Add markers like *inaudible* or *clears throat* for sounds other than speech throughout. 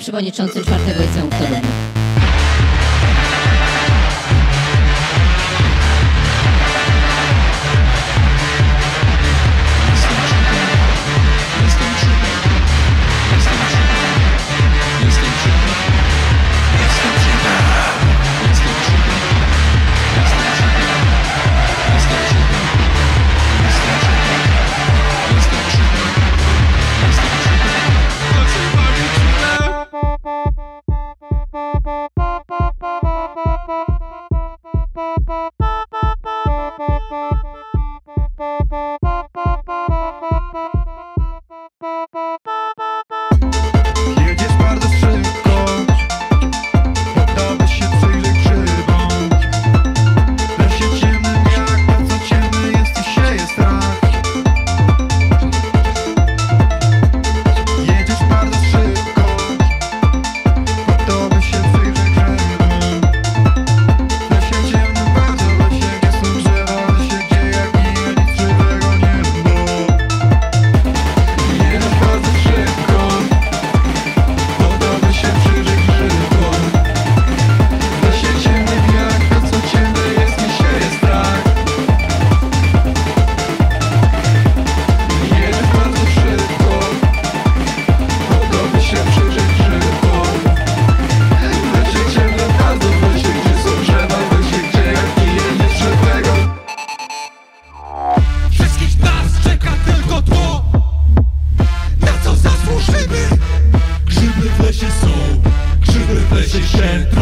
przewodniczącym czwartego liceum w.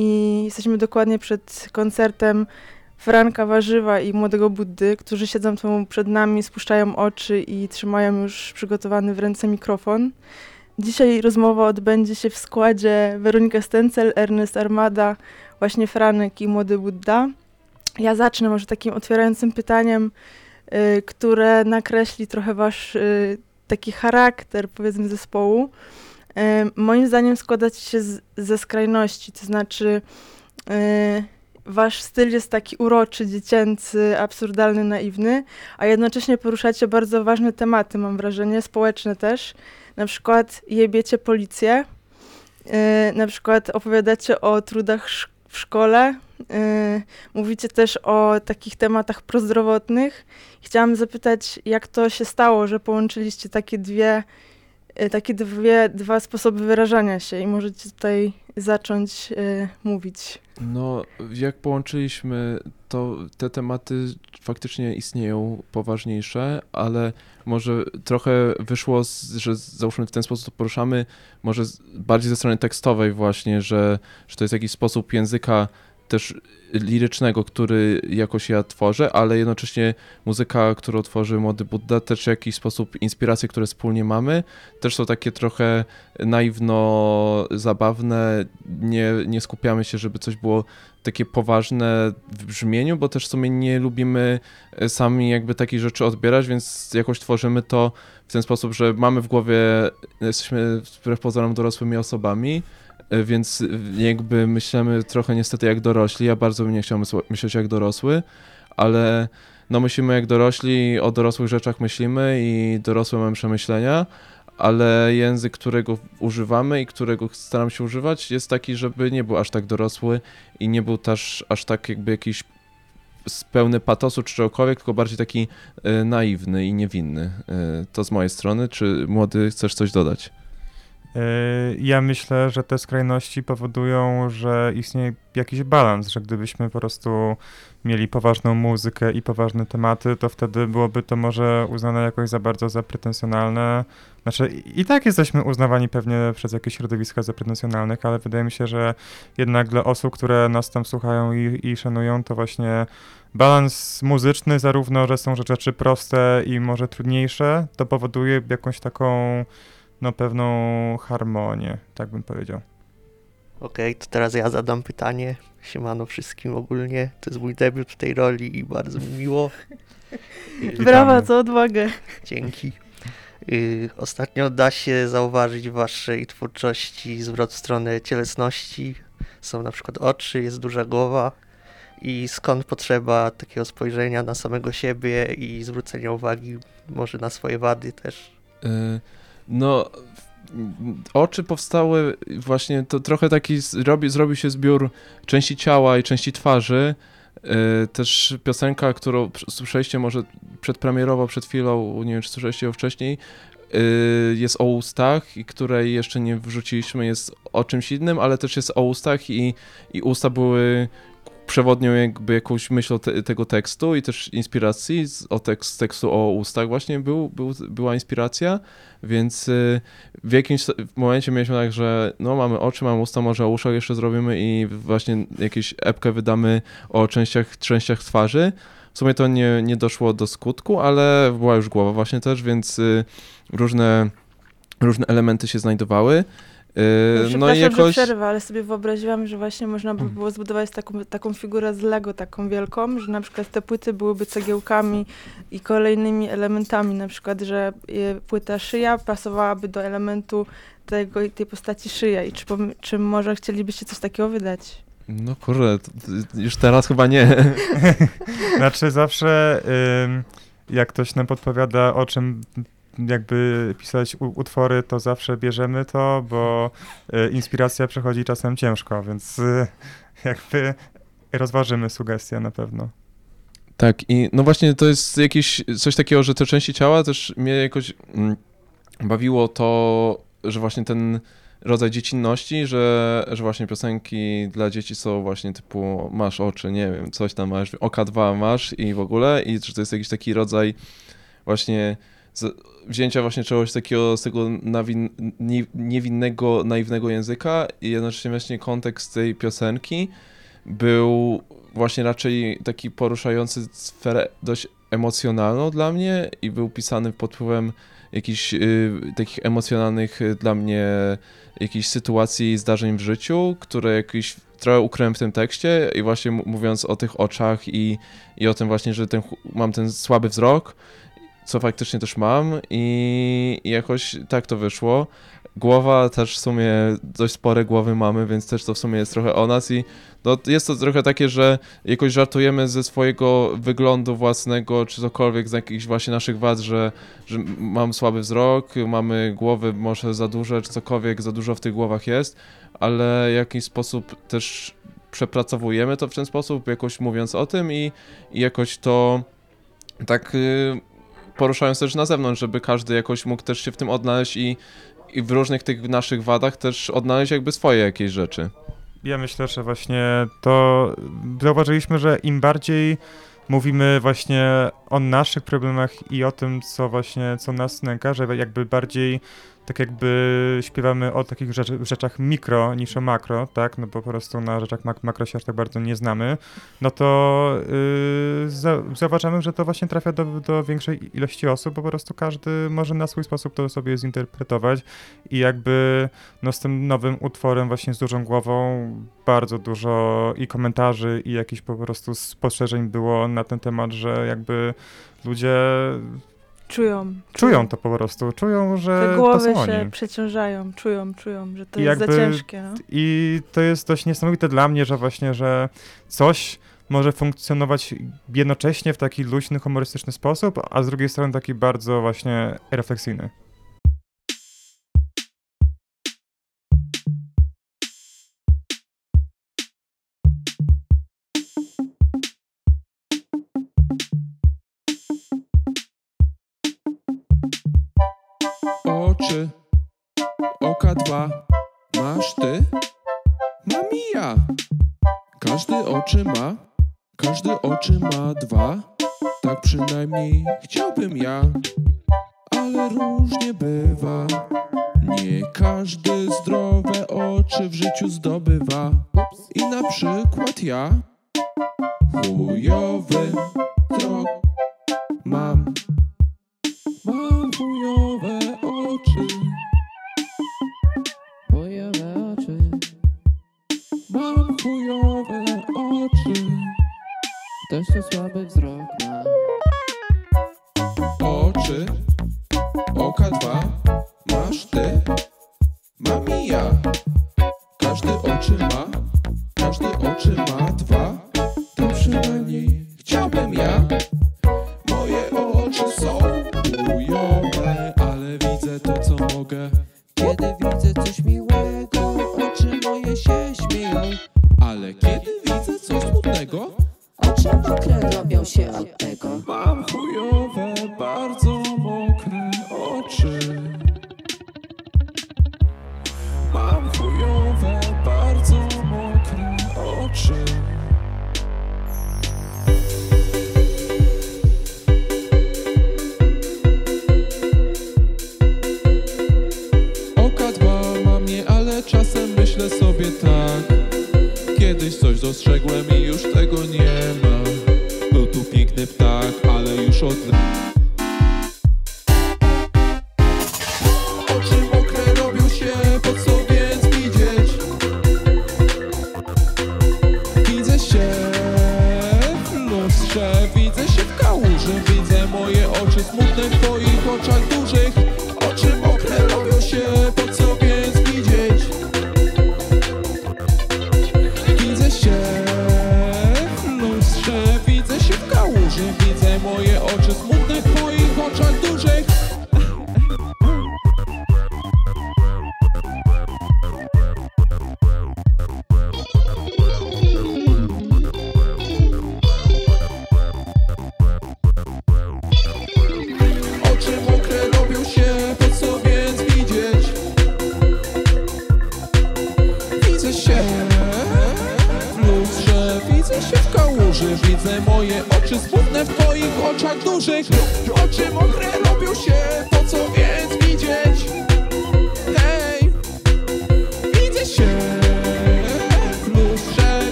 i jesteśmy dokładnie przed koncertem Franka Warzywa i Młodego Buddy, którzy siedzą tu przed nami, spuszczają oczy i trzymają już przygotowany w ręce mikrofon. Dzisiaj rozmowa odbędzie się w składzie Weronika Stencel, Ernest Armada, właśnie Franek i Młody Budda. Ja zacznę może takim otwierającym pytaniem, y, które nakreśli trochę wasz y, taki charakter, powiedzmy, zespołu. Y, moim zdaniem składacie się z, ze skrajności, to znaczy y, wasz styl jest taki uroczy, dziecięcy, absurdalny, naiwny, a jednocześnie poruszacie bardzo ważne tematy, mam wrażenie, społeczne też. Na przykład jebiecie policję, yy, na przykład opowiadacie o trudach sz- w szkole, mówicie też o takich tematach prozdrowotnych. Chciałam zapytać, jak to się stało, że połączyliście takie dwie e, takie dwie, dwa sposoby wyrażania się i możecie tutaj zacząć e, mówić. No, jak połączyliśmy, to te tematy faktycznie istnieją poważniejsze, ale może trochę wyszło, że załóżmy w ten sposób poruszamy, może bardziej ze strony tekstowej właśnie, że, że to jest jakiś sposób języka też lirycznego, który jakoś ja tworzę, ale jednocześnie muzyka, którą tworzy Młody Buddha, też w jakiś sposób inspiracje, które wspólnie mamy, też są takie trochę naiwno zabawne, nie, nie skupiamy się, żeby coś było takie poważne w brzmieniu, bo też w sumie nie lubimy sami jakby takich rzeczy odbierać, więc jakoś tworzymy to w ten sposób, że mamy w głowie, jesteśmy wbrew pozorom dorosłymi osobami, E, więc jakby myślimy trochę niestety jak dorośli. Ja bardzo bym nie chciał myśleć jak dorosły, ale no myślimy jak dorośli, o dorosłych rzeczach myślimy i dorosłe mamy przemyślenia, ale język, którego używamy i którego staram się używać jest taki, żeby nie był aż tak dorosły i nie był też aż tak jakby jakiś pełny patosu czy czegokolwiek, tylko bardziej taki y, naiwny i niewinny. To z mojej strony. Czy młody chcesz coś dodać? E, ja myślę, że te skrajności powodują, że istnieje jakiś balans, że gdybyśmy po prostu mieli poważną muzykę i poważne tematy, to wtedy byłoby to może uznane jakoś za bardzo za pretensjonalne. Znaczy i tak jesteśmy uznawani pewnie przez jakieś środowiska za pretensjonalnych, ale wydaje mi się, że jednak dla osób, które nas tam słuchają i, i szanują, to właśnie balans muzyczny, zarówno, że są rzeczy proste i może trudniejsze, to powoduje jakąś taką no, pewną harmonię, tak bym powiedział. Okej, okay, to teraz ja zadam pytanie. Siemano wszystkim ogólnie. To jest mój debiut w tej roli i bardzo mi miło. *laughs* Brawa, co odwagę. Dzięki. Yy, ostatnio da się zauważyć w waszej twórczości zwrot w stronę cielesności. Są na przykład oczy, jest duża głowa. I skąd potrzeba takiego spojrzenia na samego siebie i zwrócenia uwagi może na swoje wady też? Yy no, oczy powstały właśnie, to trochę taki zrobi, zrobił się zbiór części ciała i części twarzy. Yy, też piosenka, którą słyszeliście może przedpremierowo przed chwilą, nie wiem czy słyszeliście ją wcześniej, yy, jest o ustach i której jeszcze nie wrzuciliśmy, jest o czymś innym, ale też jest o ustach i, i usta były przewodnią jakby jakąś myślą te, tego tekstu i też inspiracji, o tekst, tekstu o ustach właśnie był, był, była inspiracja, więc y, w jakimś momencie mieliśmy tak, że no mamy oczy, mamy usta, może o uszach jeszcze zrobimy i właśnie jakieś epkę wydamy o częściach, częściach twarzy. W sumie to nie, nie doszło do skutku, ale była już głowa właśnie też, więc y, różne, różne elementy się znajdowały. Yy, no i jakoś... że przerwę, ale sobie wyobraziłam, że właśnie można by było zbudować taką, taką figurę z Lego, taką wielką, że na przykład te płyty byłyby cegiełkami i kolejnymi elementami, na przykład, że płyta szyja pasowałaby do elementu tego, tej postaci szyja i czy, czy może chcielibyście coś takiego wydać? No kurde, już teraz chyba nie. *laughs* znaczy zawsze jak ktoś nam podpowiada, o czym jakby pisać utwory, to zawsze bierzemy to, bo e, inspiracja przechodzi czasem ciężko, więc e, jakby rozważymy sugestie na pewno. Tak, i no właśnie to jest jakieś coś takiego, że te części ciała też mnie jakoś mm, bawiło to, że właśnie ten rodzaj dziecinności, że, że właśnie piosenki dla dzieci są właśnie typu masz oczy, nie wiem, coś tam masz, oka dwa masz i w ogóle i że to jest jakiś taki rodzaj właśnie wzięcia właśnie czegoś takiego z tego nawin, nie, niewinnego, naiwnego języka i jednocześnie właśnie kontekst tej piosenki był właśnie raczej taki poruszający sferę dość emocjonalną dla mnie i był pisany pod wpływem jakichś y, takich emocjonalnych dla mnie jakichś sytuacji, zdarzeń w życiu, które jakiś trochę ukryłem w tym tekście i właśnie mówiąc o tych oczach i, i o tym właśnie, że ten, mam ten słaby wzrok, co faktycznie też mam i, jakoś tak to wyszło. Głowa też w sumie dość spore głowy mamy, więc też to w sumie jest trochę o nas i no, jest to trochę takie, że jakoś żartujemy ze swojego wyglądu własnego, czy cokolwiek z jakichś właśnie naszych wad, że, że mam słaby wzrok, mamy głowy może za duże, czy cokolwiek za dużo w tych głowach jest, ale w jakiś sposób też przepracowujemy to w ten sposób, jakoś mówiąc o tym i, i jakoś to tak y, poruszając też na zewnątrz, żeby każdy jakoś mógł też się w tym odnaleźć i, i w różnych tych naszych wadach też odnaleźć jakby swoje jakieś rzeczy. Ja myślę, że właśnie to zauważyliśmy, że im bardziej mówimy właśnie o naszych problemach i o tym, co właśnie, co nas nęka, że jakby bardziej tak jakby śpiewamy o takich rzeczy, rzeczach mikro niż o makro, tak, no bo po prostu na rzeczach mak makro się aż tak bardzo nie znamy, no to yy, za zauważamy, że to właśnie trafia do, do większej ilości osób, bo po prostu każdy może na swój sposób to sobie zinterpretować. I jakby no z tym nowym utworem właśnie z dużą głową bardzo dużo i komentarzy i jakichś po prostu spostrzeżeń było na ten temat, że jakby ludzie Czują. czują to po prostu, czują, że Te to głowy są się oni. przeciążają, czują, czują, że to I jest za jakby- ciężkie. No. I to jest dość niesamowite dla mnie, że właśnie, że coś może funkcjonować jednocześnie w taki luźny, humorystyczny sposób, a z drugiej strony taki bardzo właśnie refleksyjny. Oczy, oka dwa, masz ty, mam i ja. Każdy oczy ma, każdy oczy ma dwa, tak przynajmniej chciałbym ja. Ale różnie bywa, nie każdy zdrowe oczy w życiu zdobywa. I na przykład ja, chujowy wzrok Ktoś tu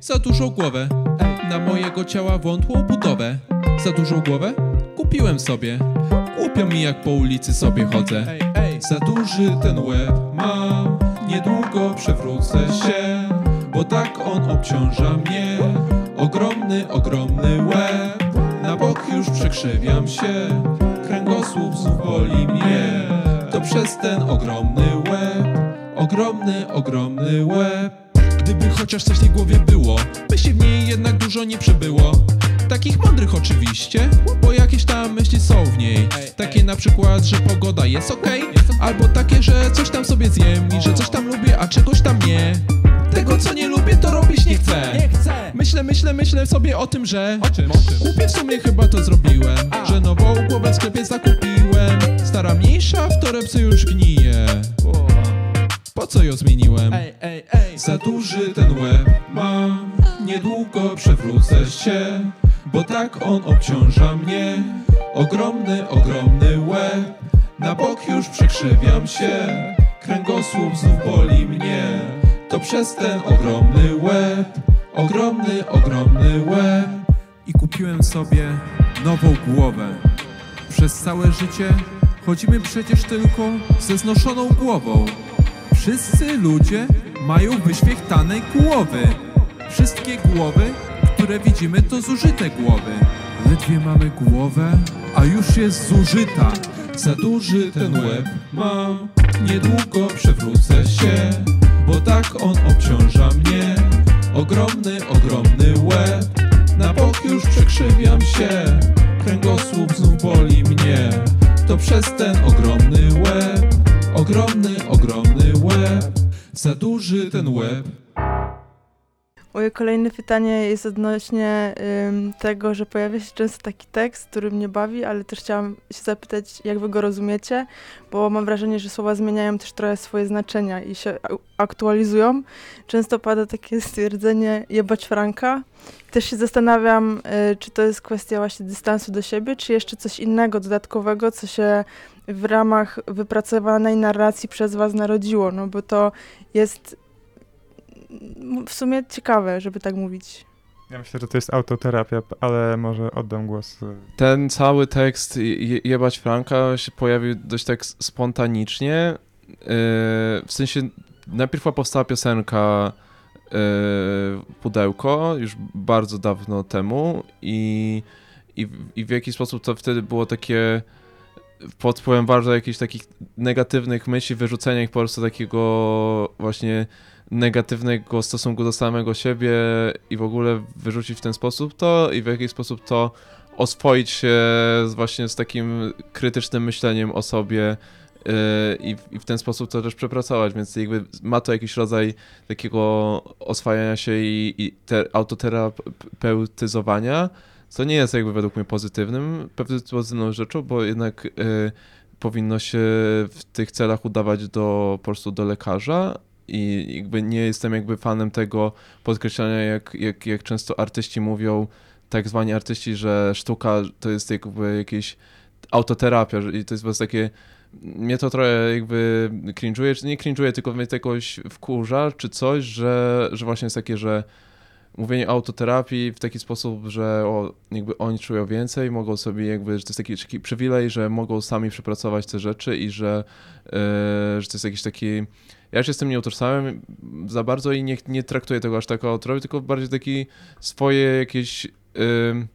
Za dużą głowę. Ej, na mojego ciała wątłą budowę. Za dużą głowę? Kupiłem sobie. Głupio mi jak po ulicy sobie chodzę. Za duży ten łeb mam. Niedługo przewrócę się. bo tak on obciąża mnie. Ogromny, ogromny łeb, na bok już przekrzywiam się, kręgosłup znów boli mnie. To przez ten ogromny łeb, ogromny, ogromny łeb. Gdyby chociaż coś w tej głowie było, myśli w niej jednak dużo nie przybyło. Takich mądrych oczywiście, bo jakieś tam myśli są w niej. Takie na przykład, że pogoda jest okej, albo takie, że coś tam sobie zjem i że coś tam lubię, a czegoś tam nie. Tego co nie lubię, to robić nie chcę. Myślę, myślę, myślę sobie o tym, że Głupie w sumie chyba to zrobiłem Że nową głowę w sklepie zakupiłem Stara mniejsza, w torebce już gnije Po co ją zmieniłem? Za duży ten łeb mam Niedługo przewrócę się Bo tak on obciąża mnie. Ogromny, ogromny łeb. Na bok już przekrzywiam się. Kręgosłup znów boli mnie. To przez ten ogromny łeb. Ogromny, ogromny łeb. I kupiłem sobie nową głowę. Przez całe życie chodzimy przecież tylko ze znoszoną głową Wszyscy ludzie mają wyświechtane głowy. Wszystkie głowy, które widzimy to zużyte głowy. Ledwie mamy głowę, a już jest zużyta. Za duży ten łeb mam. Niedługo przewrócę się Bo tak on obciąża mnie. Ogromny, ogromny łeb. Na bok już przekrzywiam się. Kręgosłup znów boli mnie. To przez ten ogromny łeb Ogromny, ogromny łeb Za duży ten łeb Moje kolejne pytanie jest odnośnie ym, tego, że pojawia się często taki tekst, który mnie bawi, ale też chciałam się zapytać, jak wy go rozumiecie, bo mam wrażenie, że słowa zmieniają też trochę swoje znaczenia i się aktualizują. Często pada takie stwierdzenie jebać Franka. Też się zastanawiam, y, czy to jest kwestia właśnie dystansu do siebie, czy jeszcze coś innego, dodatkowego, co się w ramach wypracowanej narracji przez was narodziło, no bo to jest mm, w sumie ciekawe, żeby tak mówić. Ja myślę, że to jest autoterapia, ale może oddam głos. y, Ten cały tekst je, jebać Franka się pojawił dość tak spontanicznie. Yy, w sensie najpierw powstała piosenka yy, Pudełko już bardzo dawno temu i, i, w- i w jakiś sposób to wtedy było takie pod wpływem bardzo jakichś takich negatywnych myśli, wyrzucenia ich po prostu takiego właśnie negatywnego stosunku do samego siebie i w ogóle wyrzucić w ten sposób to i w jakiś sposób to oswoić się właśnie z takim krytycznym myśleniem o sobie yy, i, w- i w ten sposób to też przepracować, więc jakby ma to jakiś rodzaj takiego oswajania się i, i te, autoterapeutyzowania, co nie jest jakby według mnie pozytywnym, pozytywną rzeczą, bo jednak yy, powinno się w tych celach udawać do po prostu do lekarza i jakby nie jestem jakby fanem tego podkreślania, jak, jak, jak często artyści mówią, tak zwani artyści, że sztuka to jest jakby jakieś autoterapia i to jest po prostu takie mnie to trochę jakby cringe'uje, nie cringe'uje, tylko mnie to jakoś wkurza, czy coś, że, że właśnie jest takie, że mówienie o autoterapii w taki sposób, że o, jakby oni czują więcej, mogą sobie jakby, że to jest taki, taki przywilej, że mogą sami przepracować te rzeczy i że, yy, że to jest jakiś taki ja już jestem nie utożsamiam za bardzo i nie, nie traktuję tego aż tak jako autorowi, tylko bardziej taki swoje jakieś ym,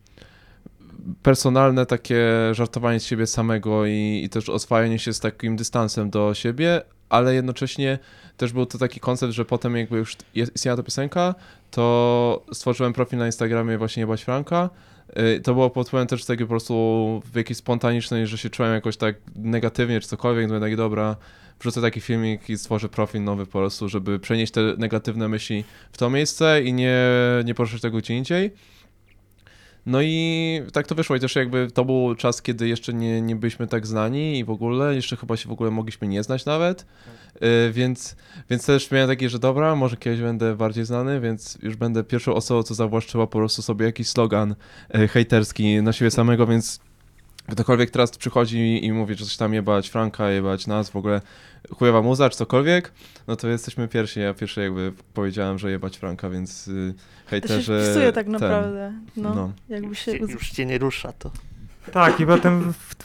personalne takie żartowanie z siebie samego i, i też oswajanie się z takim dystansem do siebie, ale jednocześnie też był to taki koncept, że potem jakby już istniała ta piosenka, to stworzyłem profil na Instagramie właśnie Jebać Franka. Y, To było pod wpływem też tego po prostu w jakiejś spontanicznej, że się czułem jakoś tak negatywnie czy cokolwiek, no tak dobra, wrzucę taki filmik i stworzę profil nowy po prostu, żeby przenieść te negatywne myśli w to miejsce i nie, nie poruszać tego gdzie indziej. No i tak to wyszło i też jakby to był czas, kiedy jeszcze nie, nie byliśmy tak znani i w ogóle, jeszcze chyba się w ogóle mogliśmy nie znać nawet, Y, więc, więc też miałem takie, że dobra, może kiedyś będę bardziej znany, więc już będę pierwszą osobą, co zawłaszczyła po prostu sobie jakiś slogan y, hejterski na siebie samego, więc ktokolwiek teraz przychodzi i mówi, że coś tam jebać Franka, jebać nas, w ogóle chujowa muza, czy cokolwiek, no to jesteśmy pierwsi. Ja pierwszy jakby powiedziałem, że jebać Franka, więc y, To się hejterzy... wpisuje tak ten, naprawdę. No, no. jakby się... Cię, już cię nie rusza to. Tak, i potem, w,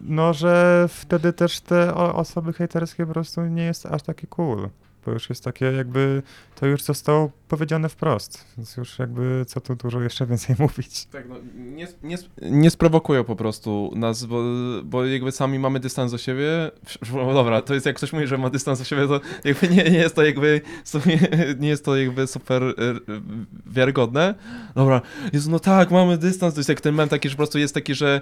*laughs* no, że wtedy też te osoby hejterskie po prostu nie jest aż takie cool. bo już jest takie jakby, to już zostało powiedziane wprost, więc już jakby co tu dużo jeszcze więcej *laughs* mówić. Tak, no, nie, nie, nie sprowokują po prostu nas, bo, bo jakby sami mamy dystans do siebie. No dobra, to jest jak ktoś mówi, że ma dystans do siebie, to jakby nie, nie jest to jakby *laughs* nie jest to jakby super e, wiarygodne. Dobra, jest no tak, mamy dystans, to jest jak ten mem taki, że po prostu jest taki, że,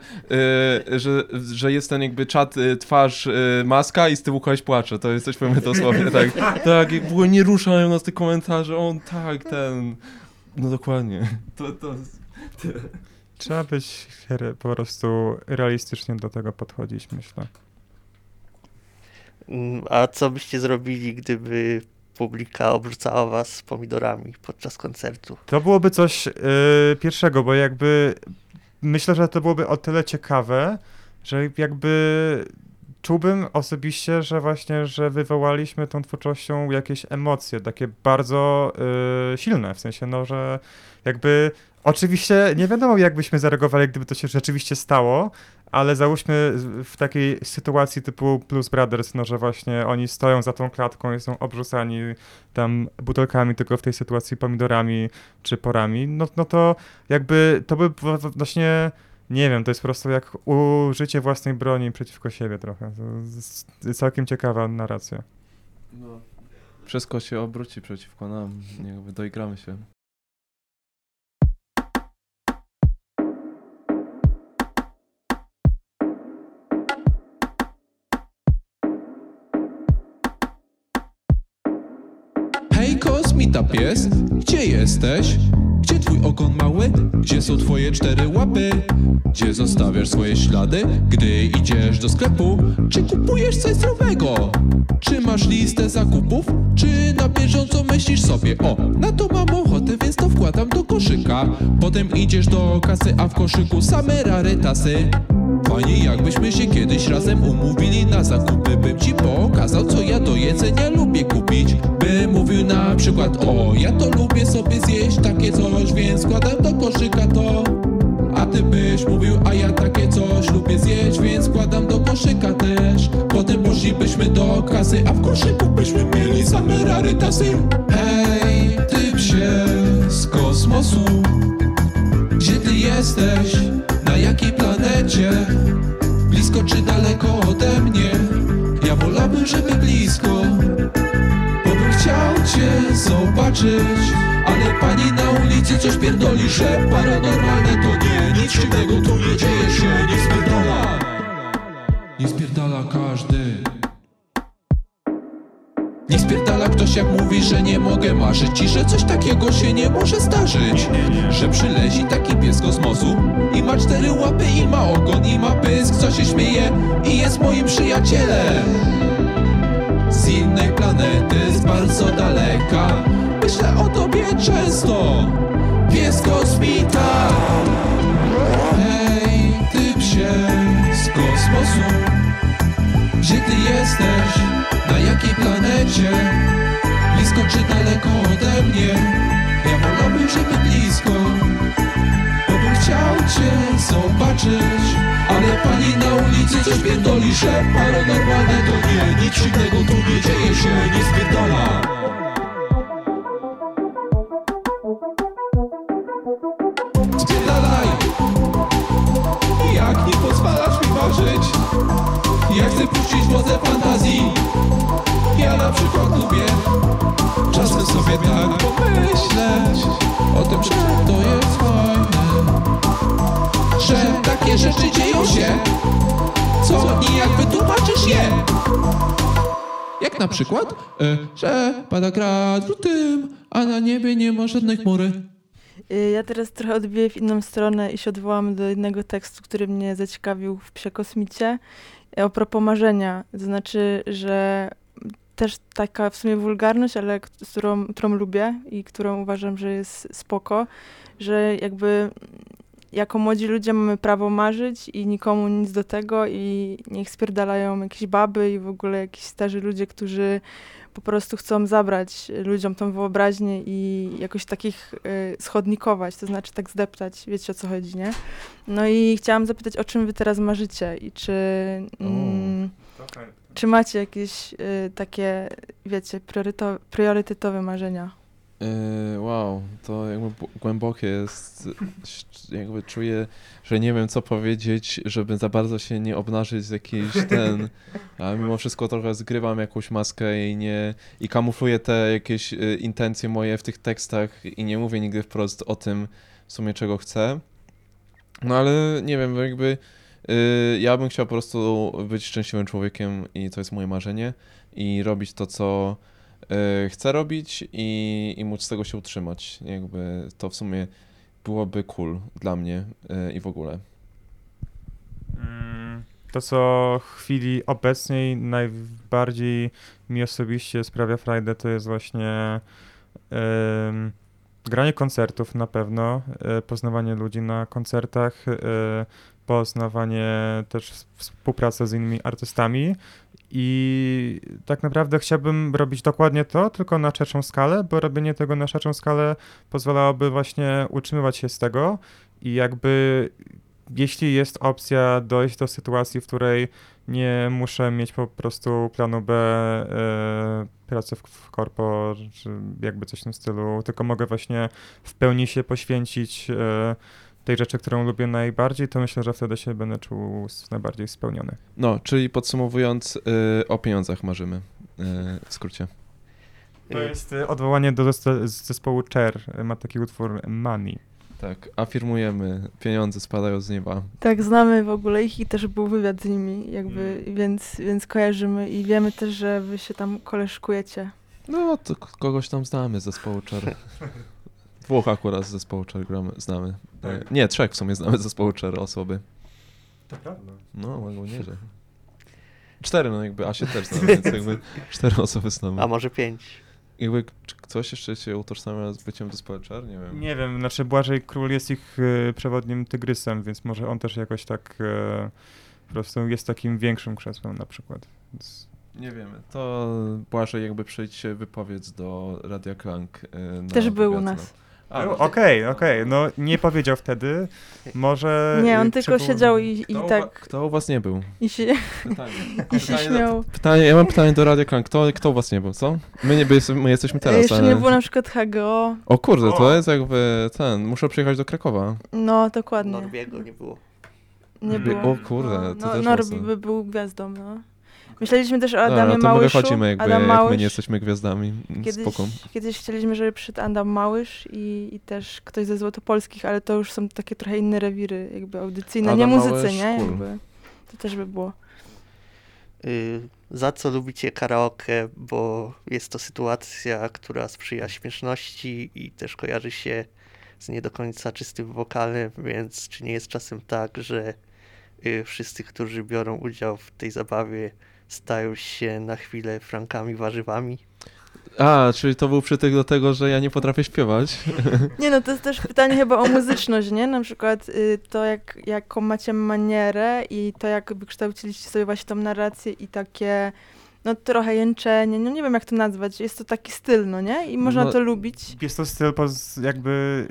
e, że, że jest ten jakby czat, e, twarz, maska i z tyłu kogoś płacze. To jest coś powiem dosłownie, tak. *laughs* Tak, jak w ogóle nie ruszają nas te komentarze, on tak, ten. No dokładnie. To, to, Trzeba być po prostu realistycznie do tego podchodzić, myślę. Mm, A co byście zrobili, gdyby publika obrzucała was pomidorami podczas koncertu? To byłoby coś y, pierwszego, bo jakby myślę, że to byłoby o tyle ciekawe, że jakby czułbym osobiście, że właśnie, że wywołaliśmy tą twórczością jakieś emocje, takie bardzo y, silne, w sensie, no, że jakby oczywiście nie wiadomo, jak byśmy zareagowali, gdyby to się rzeczywiście stało, ale załóżmy w takiej sytuacji typu Blues Brothers, no, że właśnie oni stoją za tą klatką i są obrzucani tam butelkami, tylko w tej sytuacji pomidorami czy porami, no, no to jakby to by właśnie, nie wiem, to jest po prostu jak użycie własnej broni przeciwko siebie trochę. To jest całkiem ciekawa narracja. no. Wszystko się obróci przeciwko nam, jakby doigramy się. Hej kosmita pies, gdzie jesteś? Gdzie twój ogon mały? Gdzie są twoje cztery łapy? Gdzie zostawiasz swoje ślady, gdy idziesz do sklepu? Czy kupujesz coś zdrowego? Czy masz listę zakupów? Czy na bieżąco myślisz sobie O, na to mam ochotę, więc to wkładam do koszyka Potem idziesz do kasy, a w koszyku same rarytasy Fajnie jakbyśmy się kiedyś razem umówili na zakupy. Bym ci pokazał co ja do jedzenia lubię kupić. Bym mówił na przykład o ja to lubię sobie zjeść takie coś Więc składam do koszyka to. A ty byś mówił, a ja takie coś lubię zjeść, więc składam do koszyka też. Potem poszlibyśmy do kasy, a w koszyku byśmy mieli same rarytasy. Hej, ty psie z kosmosu Gdzie ty jesteś? Na jakiej planecie? Blisko czy daleko ode mnie? Ja wolałbym, żeby blisko. Bo bym chciał cię zobaczyć. Ale pani na ulicy coś pierdoli, że paranormalne to nie Nic dziwnego tu nie dzieje się, nie spierdala. Nie spierdala każdy nie spierdala ktoś jak mówi, że nie mogę marzyć I że coś takiego się nie może zdarzyć. Że przylezi taki pies kosmosu I ma cztery łapy, i ma ogon, i ma pysk Co się śmieje i jest moim przyjacielem. Z innej planety, z bardzo daleka Myślę o tobie często. Pies kosmita Hej, ty psie z kosmosu. Gdzie ty jesteś? Na jakiej planecie? Blisko czy daleko ode mnie? Ja wolałbym, żeby blisko bo bym chciał cię zobaczyć Ale pani na ulicy coś pierdoli, że paranormalne to nie Nic dziwnego tu nie dzieje się, nie spierdala rzeczy dzieją się Co i jak wytłumaczysz je Jak na przykład, e, że pada grad w lutym A na niebie nie ma żadnej chmury Y, Ja teraz trochę odbiję w inną stronę i się odwołam do jednego tekstu, który mnie zaciekawił w Psie Kosmicie. A propos marzenia. To znaczy, że też taka w sumie wulgarność, ale którą, którą lubię i którą uważam, że jest spoko, że jakby jako młodzi ludzie mamy prawo marzyć i nikomu nic do tego i niech spierdalają jakieś baby i w ogóle jakiś starzy ludzie, którzy po prostu chcą zabrać ludziom tą wyobraźnię i jakoś takich y, schodnikować, to znaczy tak zdeptać, wiecie o co chodzi, nie? No i chciałam zapytać, o czym wy teraz marzycie i czy... Mm, Czy macie jakieś y, takie, wiecie, priorytetowe marzenia? Yy, wow, to jakby głębokie jest. Jakby czuję, że nie wiem co powiedzieć, żeby za bardzo się nie obnażyć z jakiejś ten. A mimo wszystko trochę zgrywam jakąś maskę i nie. i kamufluję te jakieś y, intencje moje w tych tekstach i nie mówię nigdy wprost o tym w sumie czego chcę. No ale nie wiem, jakby. y, ja bym chciał po prostu być szczęśliwym człowiekiem i to jest moje marzenie. I robić to, co y, chcę robić i, i móc z tego się utrzymać. Jakby to w sumie byłoby cool dla mnie y, i w ogóle. Mm, To, co w chwili obecnej najbardziej mi osobiście sprawia frajdę, to jest właśnie em, granie koncertów na pewno, e, poznawanie ludzi na koncertach, e, poznawanie też współpraca z innymi artystami. I tak naprawdę chciałbym robić dokładnie to, tylko na szerszą skalę, bo robienie tego na szerszą skalę pozwalałoby właśnie utrzymywać się z tego. I jakby jeśli jest opcja dojść do sytuacji, w której nie muszę mieć po prostu planu B e, pracy w, w korpo, czy jakby coś w tym stylu, tylko mogę właśnie w pełni się poświęcić e, tej rzeczy, którą lubię najbardziej, to myślę, że wtedy się będę czuł najbardziej spełniony. No, czyli podsumowując, y, o pieniądzach marzymy. y, w skrócie. To Y, jest e, odwołanie do zespołu Cher, ma taki utwór Money. Tak, afirmujemy, pieniądze spadają z nieba. Tak, znamy w ogóle ich i też był wywiad z nimi, jakby, więc, więc kojarzymy i wiemy też, że wy się tam koleżkujecie. No, to kogoś tam znamy z zespołu Cher. *laughs* Dwóch akurat z zespołu Cher gramy, znamy. Tak. Nie, trzech w sumie znamy z zespołu Cher osoby. To prawda. No, mogą nieźle. Cztery, no jakby Asię też znamy, więc jakby *laughs* cztery osoby znamy. A może pięć. Jakby czy ktoś jeszcze się utożsamia z byciem w zespole Cher? Nie wiem. Nie wiem, znaczy Błażej Król jest ich e, przewodnim tygrysem, więc może on też jakoś tak e, po prostu jest takim większym krzesłem na przykład. Więc Nie wiemy. To Błażej jakby przyjdź się wypowiedz do Radia Klank. y, na Też był u nas. No. Okej, okej, no nie powiedział wtedy, może... Nie, on tylko przywoł- siedział i, i Kto, tak, kto u was nie był? i się, Pytanie. *laughs* i się Pytanie do- śmiał. Pytanie, ja mam pytanie do Radia Klank. Kto, kto u was nie był, co? My, nie, by- my jesteśmy teraz, Jeszcze ale... nie było na przykład HGO, O kurde, O! to jest jakby ten, muszę przyjechać do Krakowa. no dokładnie, Norbiego nie było. nie było. o kurde, no, to no, też Norbi by był gwiazdą, no. Myśleliśmy też o Dobra, Adamie no to my Małyszu. wychodzimy jakby, Adam jak Małysz. my nie jesteśmy gwiazdami. Kiedyś, Spoko. kiedyś chcieliśmy, żeby przyszedł Adam Małysz i, i też ktoś ze Złotopolskich, ale to już są takie trochę inne rewiry, jakby audycyjne, Adam nie muzycy, Małysz, nie? cool. Jakby. To też by było. Y, Za co lubicie karaoke, bo jest to sytuacja, która sprzyja śmieszności i też kojarzy się z nie do końca czystym wokalem, więc czy nie jest czasem tak, że y, wszyscy, którzy biorą udział w tej zabawie, stają się na chwilę frankami warzywami? A, czyli to był przytyk do tego, że ja nie potrafię śpiewać. *laughs* Nie no, to jest też pytanie chyba o muzyczność, nie? Na przykład y, to, jak, jaką macie manierę i to, jak wykształciliście sobie właśnie tą narrację i takie, no trochę jęczenie, no nie wiem jak to nazwać, jest to taki styl, no nie? I można No, to lubić. Jest to styl, jakby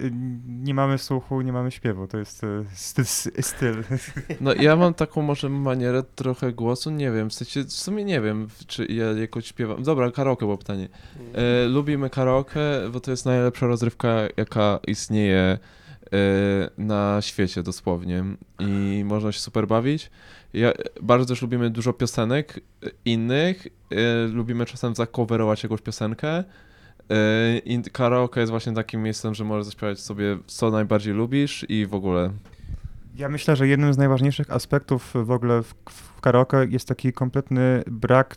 nie mamy słuchu, nie mamy śpiewu, to jest y, styl. styl. No ja mam taką może manierę trochę głosu, nie wiem, w sensie, w sumie nie wiem, czy ja jakoś śpiewam. Dobra, karaoke było pytanie. E, lubimy karaoke, bo to jest najlepsza rozrywka, jaka istnieje e, na świecie dosłownie i można się super bawić. Ja, bardzo też lubimy dużo piosenek innych, e, lubimy czasem zacoverować jakąś piosenkę e, i karaoke jest właśnie takim miejscem, że możesz zaśpiewać sobie co najbardziej lubisz i w ogóle. Ja myślę, że jednym z najważniejszych aspektów w ogóle w, w karaoke jest taki kompletny brak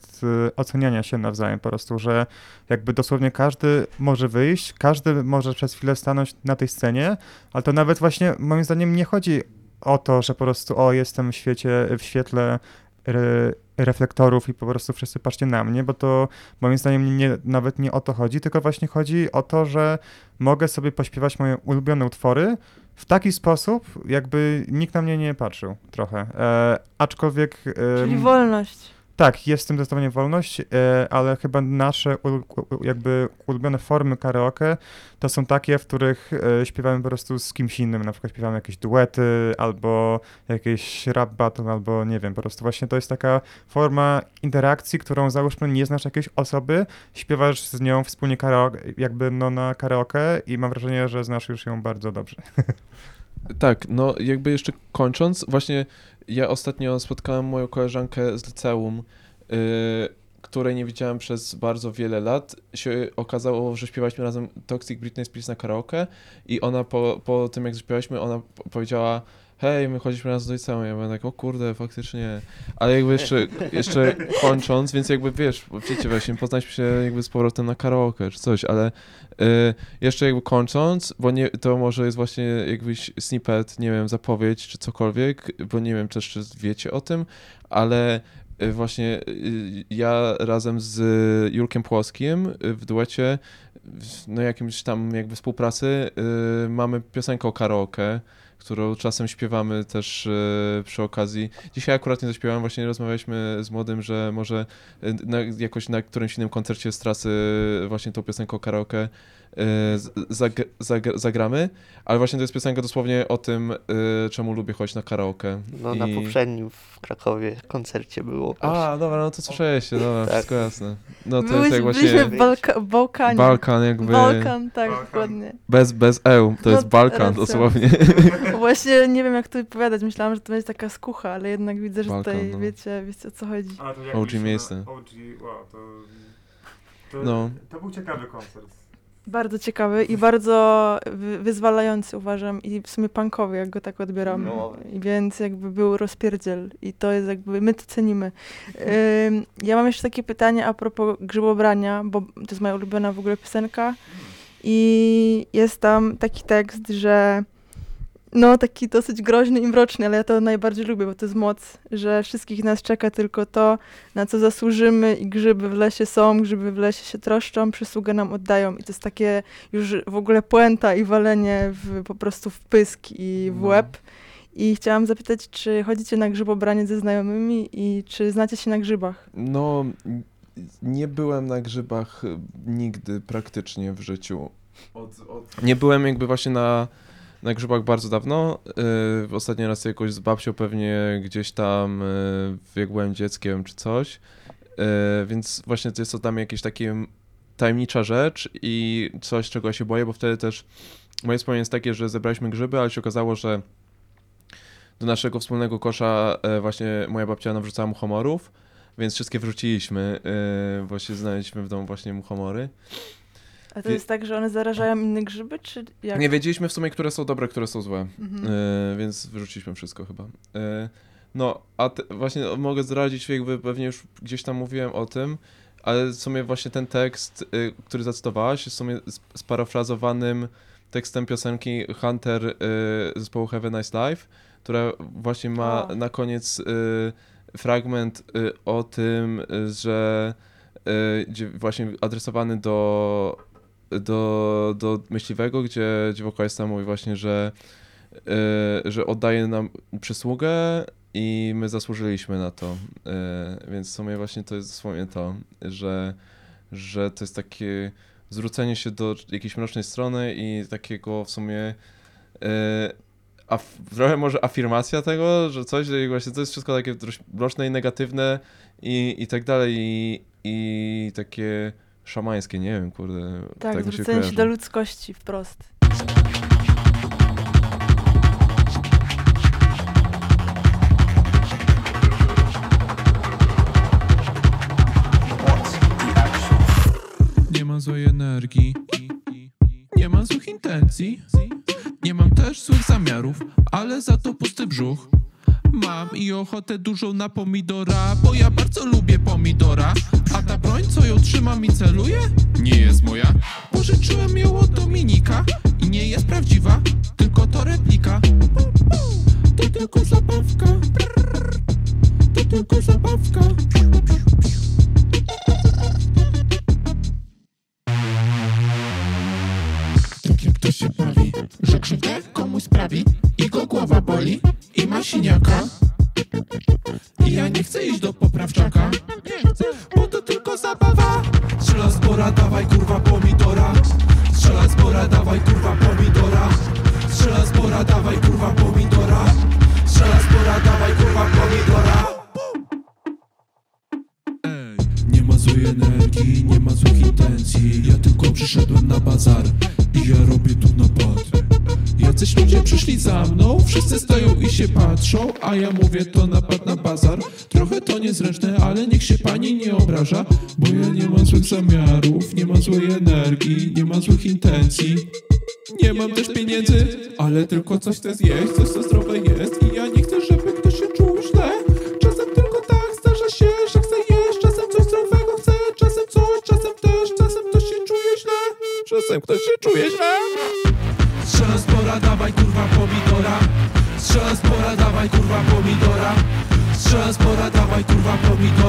y, oceniania się nawzajem. Po prostu, że jakby dosłownie każdy może wyjść, każdy może przez chwilę stanąć na tej scenie, ale to nawet właśnie moim zdaniem nie chodzi o to, że po prostu o jestem w świecie, w świetle re, reflektorów i po prostu wszyscy patrzcie na mnie, bo to moim zdaniem nie, nawet nie o to chodzi, tylko właśnie chodzi o to, że mogę sobie pośpiewać moje ulubione utwory, w taki sposób, jakby nikt na mnie nie patrzył trochę. E, aczkolwiek. Czyli em, wolność. Tak, jest w tym zdecydowanie wolność, e, ale chyba nasze jakby ulubione formy karaoke to są takie, w których e, śpiewamy po prostu z kimś innym, na przykład śpiewamy jakieś duety, albo jakieś rap battle, albo nie wiem, po prostu właśnie to jest taka forma interakcji, którą załóżmy nie znasz jakiejś osoby, śpiewasz z nią wspólnie karaoke, jakby no na karaoke i mam wrażenie, że znasz już ją bardzo dobrze. *laughs* Tak, no jakby jeszcze kończąc, właśnie ja ostatnio spotkałem moją koleżankę z liceum, yy, której nie widziałem przez bardzo wiele lat. Się okazało, że śpiewaliśmy razem Toxic Britney Spears na karaoke i ona po, po tym jak zaśpiewałyśmy, ona po- powiedziała hej, my chodziliśmy razem do liceum. Ja byłem tak, o kurde, faktycznie. Ale jakby jeszcze, jeszcze kończąc, więc jakby wiesz, bo wiecie, właśnie poznaliśmy się jakby z powrotem na karaoke czy coś, ale yy, jeszcze jakby kończąc, bo nie, to może jest właśnie jakbyś snippet, nie wiem, zapowiedź czy cokolwiek, bo nie wiem też, czy wiecie o tym, ale y, właśnie y, ja razem z Julkiem Płoskim y, w duecie, no jakimś tam jakby współpracy, y, mamy piosenkę o karaoke, którą czasem śpiewamy też y, przy okazji. Dzisiaj akurat nie zaśpiewałem, właśnie rozmawialiśmy z młodym, że może y, na, jakoś na którymś innym koncercie z trasy właśnie tą piosenkę o karaoke zag, zag, zagramy, ale właśnie to jest piosenka dosłownie o tym, y, czemu lubię chodzić na karaoke. No na I- poprzednim w Krakowie koncercie było. właśnie. A, dobra, no to słyszeliście, dobra, Tak. wszystko jasne. No to Byłeś, jest jak byliśmy właśnie w Balka- Bałkanie. Balkan jakby, Balkan, tak, Balkan. dokładnie. bez, bez eł, to No, jest Balkan racja. dosłownie. *laughs* Właśnie nie wiem, jak to opowiadać. Myślałam, że to będzie taka skucha, ale jednak widzę, że Balkan, tutaj no. wiecie, wiecie o co chodzi. A, to OG miejsce. OG, wow, to, to, No. to był ciekawy koncert. Bardzo ciekawy i bardzo wy- wyzwalający uważam i w sumie punkowy, jak go tak odbieram. No. I Więc jakby był rozpierdziel i to jest jakby, my to cenimy. Ym, ja mam jeszcze takie pytanie a propos grzybobrania, bo to jest moja ulubiona w ogóle piosenka i jest tam taki tekst, że no taki dosyć groźny i mroczny, ale ja to najbardziej lubię, bo to jest moc, że wszystkich nas czeka tylko to, na co zasłużymy i grzyby w lesie są, grzyby w lesie się troszczą, przysługę nam oddają i to jest takie już w ogóle puenta i walenie w, po prostu w pysk i w No. łeb. I chciałam zapytać, czy chodzicie na grzybobranie ze znajomymi i czy znacie się na grzybach? No, nie byłem na grzybach y, nigdy praktycznie w życiu. Nie byłem jakby właśnie na, na grzybach bardzo dawno. Yy, ostatni raz jakoś z babcią pewnie gdzieś tam, yy, jak byłem dzieckiem czy coś. Yy, więc właśnie to jest to dla mnie jakieś takie tajemnicza rzecz i coś, czego ja się boję, bo wtedy też moje wspomnienie jest takie, że zebraliśmy grzyby, ale się okazało, że do naszego wspólnego kosza e, właśnie moja babcia nawrzucała muchomorów, więc wszystkie wrzuciliśmy, e, bo się znaleźliśmy w domu właśnie muchomory. A to Wie- jest tak, że one zarażają inne grzyby, czy jak? Nie wiedzieliśmy w sumie, które są dobre, które są złe, Mhm. e, więc wyrzuciliśmy wszystko chyba. E, no, a te, właśnie mogę zdradzić, jakby pewnie już gdzieś tam mówiłem o tym, ale w sumie właśnie ten tekst, y, który zacytowałaś, jest w sumie sp- sparafrazowanym tekstem piosenki Hunter y, zespołu Have a Nice Life, która właśnie ma O. na koniec y, fragment y, o tym, że właśnie adresowany do, do, do myśliwego, gdzie, gdzie wokalista mówi właśnie, że, y, że oddaje nam przysługę i my zasłużyliśmy na to. Y, więc w sumie właśnie to jest dosłownie to, że, że to jest takie zwrócenie się do jakiejś mrocznej strony i takiego w sumie y, af, trochę może afirmacja tego, że coś, że właśnie to jest wszystko takie mroczne i negatywne i, i tak dalej i, i takie szamańskie, nie wiem, kurde. Tak, zwrócenie się kojarzy. do ludzkości wprost. Nie mam złej energii Nie mam złych intencji Nie mam też złych zamiarów Ale za to pusty brzuch Mam i ochotę dużą na pomidora Bo ja bardzo lubię pomidora. A ta broń co ją trzymam i celuje? Nie jest moja. Pożyczyłem ją od Dominika I nie jest prawdziwa Tylko to replika. To tylko zabawka A ja mówię to napad na bazar. Trochę to niezręczne, ale niech się pani nie obraża Bo ja nie mam złych zamiarów, nie mam złej energii, nie mam złych intencji. Nie mam też pieniędzy, ale tylko coś chcę zjeść, coś co zdrowe dawaj kurwa pomidora. Strzela spora, dawaj kurwa pomidora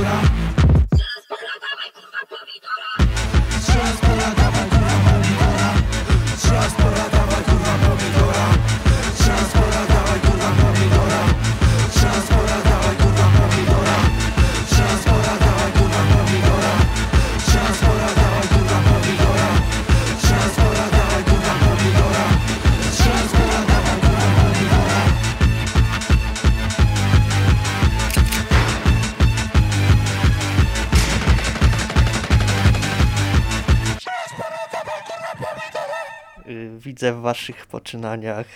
waszych poczynaniach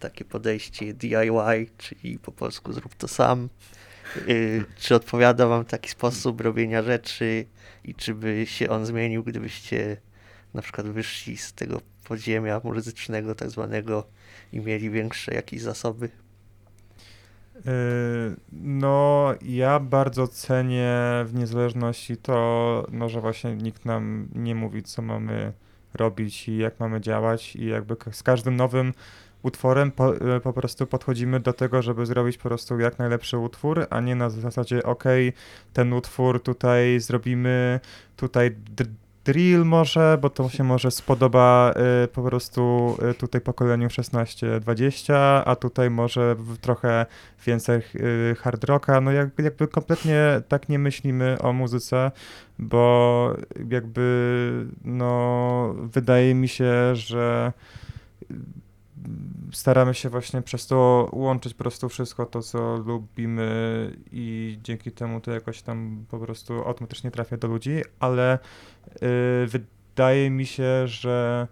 takie podejście DIY, czyli po polsku zrób to sam. Y, Czy odpowiada wam taki sposób robienia rzeczy i czy by się on zmienił, gdybyście na przykład wyszli z tego podziemia muzycznego tak zwanego i mieli większe jakieś zasoby? Yy, No, ja bardzo cenię w niezależności to, no, że właśnie nikt nam nie mówi, co mamy robić i jak mamy działać i jakby z każdym nowym utworem po, e, po prostu podchodzimy do tego, żeby zrobić po prostu jak najlepszy utwór, a nie na zasadzie, okej, ten utwór tutaj zrobimy, tutaj drill może, bo to się może spodoba y, po prostu y, tutaj pokoleniu 16-20, a tutaj może trochę więcej y, hard rocka, no jak, jakby kompletnie tak nie myślimy o muzyce, bo jakby no wydaje mi się, że staramy się właśnie przez to łączyć po prostu wszystko to, co lubimy i dzięki temu to jakoś tam po prostu automatycznie trafia do ludzi, ale y, wydaje mi się, że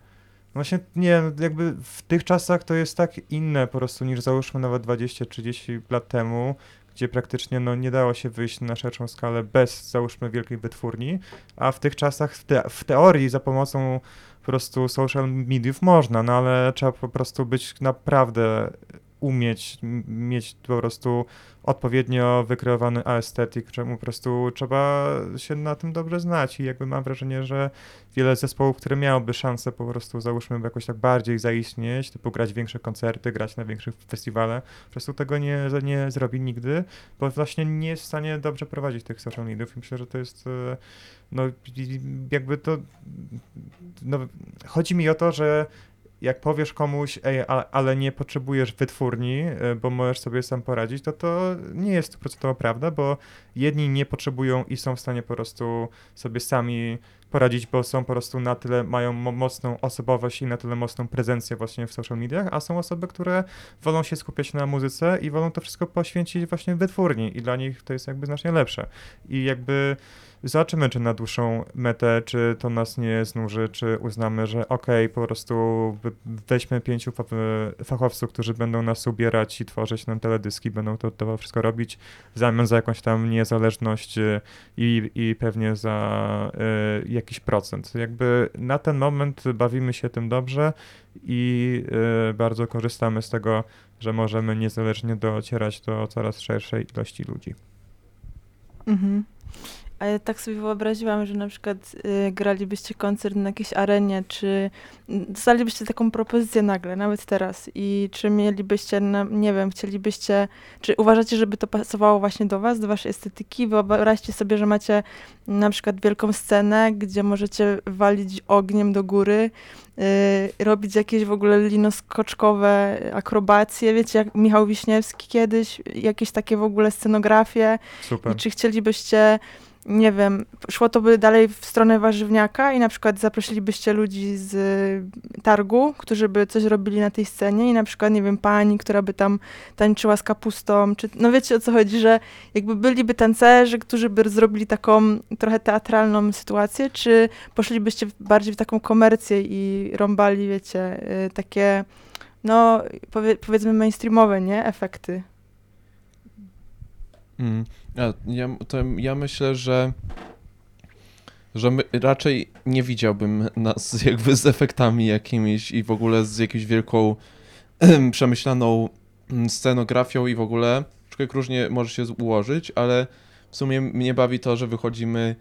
właśnie nie, jakby w tych czasach to jest tak inne po prostu niż załóżmy nawet 20-30 lat temu, gdzie praktycznie no, nie dało się wyjść na szerszą skalę bez załóżmy wielkiej wytwórni, a w tych czasach w, te, w teorii za pomocą po prostu social mediów można, no ale trzeba po prostu być naprawdę umieć, mieć po prostu odpowiednio wykreowany aesthetic, czemu po prostu trzeba się na tym dobrze znać. I jakby mam wrażenie, że wiele zespołów, które miałyby szansę po prostu załóżmy jakoś tak bardziej zaistnieć, typu grać większe koncerty, grać na większych festiwalach, po prostu tego nie, nie zrobi nigdy, bo właśnie nie jest w stanie dobrze prowadzić tych social i myślę, że to jest e, no jakby to no, chodzi mi o to, że jak powiesz komuś, ej, ale nie potrzebujesz wytwórni, e, bo możesz sobie sam poradzić, to to nie jest stuprocentowa prawda, bo jedni nie potrzebują i są w stanie po prostu sobie sami poradzić, bo są po prostu na tyle, mają mo- mocną osobowość i na tyle mocną prezencję właśnie w social mediach, a są osoby, które wolą się skupiać na muzyce i wolą to wszystko poświęcić właśnie wytwórni i dla nich to jest jakby znacznie lepsze. I jakby zobaczymy, czy na dłuższą metę, czy to nas nie znuży, czy uznamy, że okej, po prostu weźmy pięciu fa- fachowców, którzy będą nas ubierać i tworzyć nam teledyski, będą to, to wszystko robić w zamian za jakąś tam niezależność y, i, i pewnie za y, jakiś procent. Jakby na ten moment bawimy się tym dobrze i y, bardzo korzystamy z tego, że możemy niezależnie docierać do coraz szerszej ilości ludzi. Mhm. A ja tak sobie wyobraziłam, że na przykład y, gralibyście koncert na jakiejś arenie, czy dostalibyście taką propozycję nagle, nawet teraz, i czy mielibyście, na, nie wiem, chcielibyście, czy uważacie, żeby to pasowało właśnie do was, do waszej estetyki? Wyobraźcie sobie, że macie na przykład wielką scenę, gdzie możecie walić ogniem do góry, y, robić jakieś w ogóle linoskoczkowe akrobacje, wiecie, jak Michał Wiśniewski kiedyś, jakieś takie w ogóle scenografie, Super. i czy chcielibyście nie wiem, szło to by dalej w stronę warzywniaka i na przykład zaprosilibyście ludzi z y, targu, którzy by coś robili na tej scenie i na przykład, nie wiem, pani, która by tam tańczyła z kapustą, czy, no wiecie o co chodzi, że jakby byliby tancerzy, którzy by zrobili taką trochę teatralną sytuację, czy poszlibyście bardziej w taką komercję i rąbali, wiecie, y, takie, no powie, powiedzmy mainstreamowe, nie, efekty. Mm. Ja, to ja myślę, że, że my, raczej nie widziałbym nas *laughs* jakby z efektami jakimiś i w ogóle z jakąś wielką *clears throat* przemyślaną mm, scenografią i w ogóle. Aczkolwiek różnie może się ułożyć, ale w sumie mnie bawi to, że wychodzimy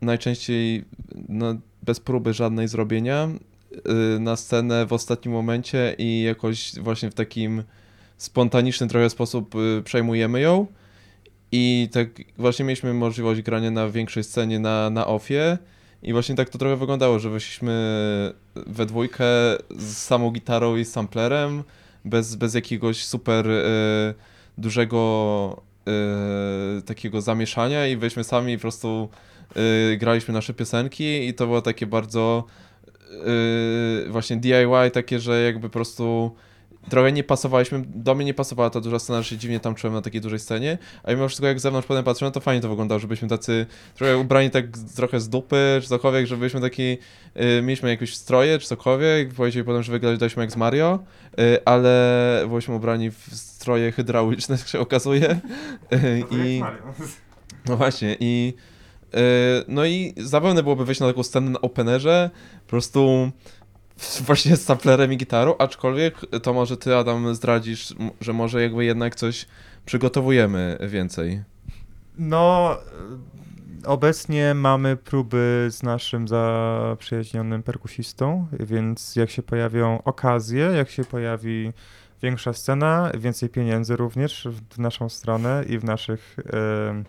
najczęściej no, bez próby żadnej zrobienia y, na scenę w ostatnim momencie i jakoś właśnie w takim spontaniczny trochę sposób y, przejmujemy ją. I tak właśnie mieliśmy możliwość grania na większej scenie na, na offie. I właśnie tak to trochę wyglądało, że wyszliśmy we dwójkę z samą gitarą i samplerem, bez, bez jakiegoś super e, dużego e, takiego zamieszania i weźmy sami po prostu e, graliśmy nasze piosenki i to było takie bardzo właśnie DIY, takie, że jakby po prostu trochę nie pasowaliśmy, do mnie nie pasowała ta duża scena, że się dziwnie tam czułem na takiej dużej scenie, a mimo wszystko jak z zewnątrz potem patrzyłem, to fajnie to wyglądało, żebyśmy tacy trochę ubrani tak z- trochę z dupy, czy cokolwiek, żebyśmy taki, y, mieliśmy jakieś stroje, czy cokolwiek, powiedzieli potem, że wyglądaliśmy jak z Mario, y, ale byliśmy ubrani w stroje hydrauliczne, *laughs* jak się okazuje. Y, *laughs* I, *laughs* no właśnie, i y, no i zabawne byłoby wejść na taką scenę na openerze, po prostu właśnie z samplerem i gitarą, aczkolwiek to może ty, Adam, zdradzisz, że może jakby jednak coś przygotowujemy więcej. No, obecnie mamy próby z naszym zaprzyjaźnionym perkusistą, więc jak się pojawią okazje, jak się pojawi większa scena, więcej pieniędzy również w, naszą stronę i w naszych em,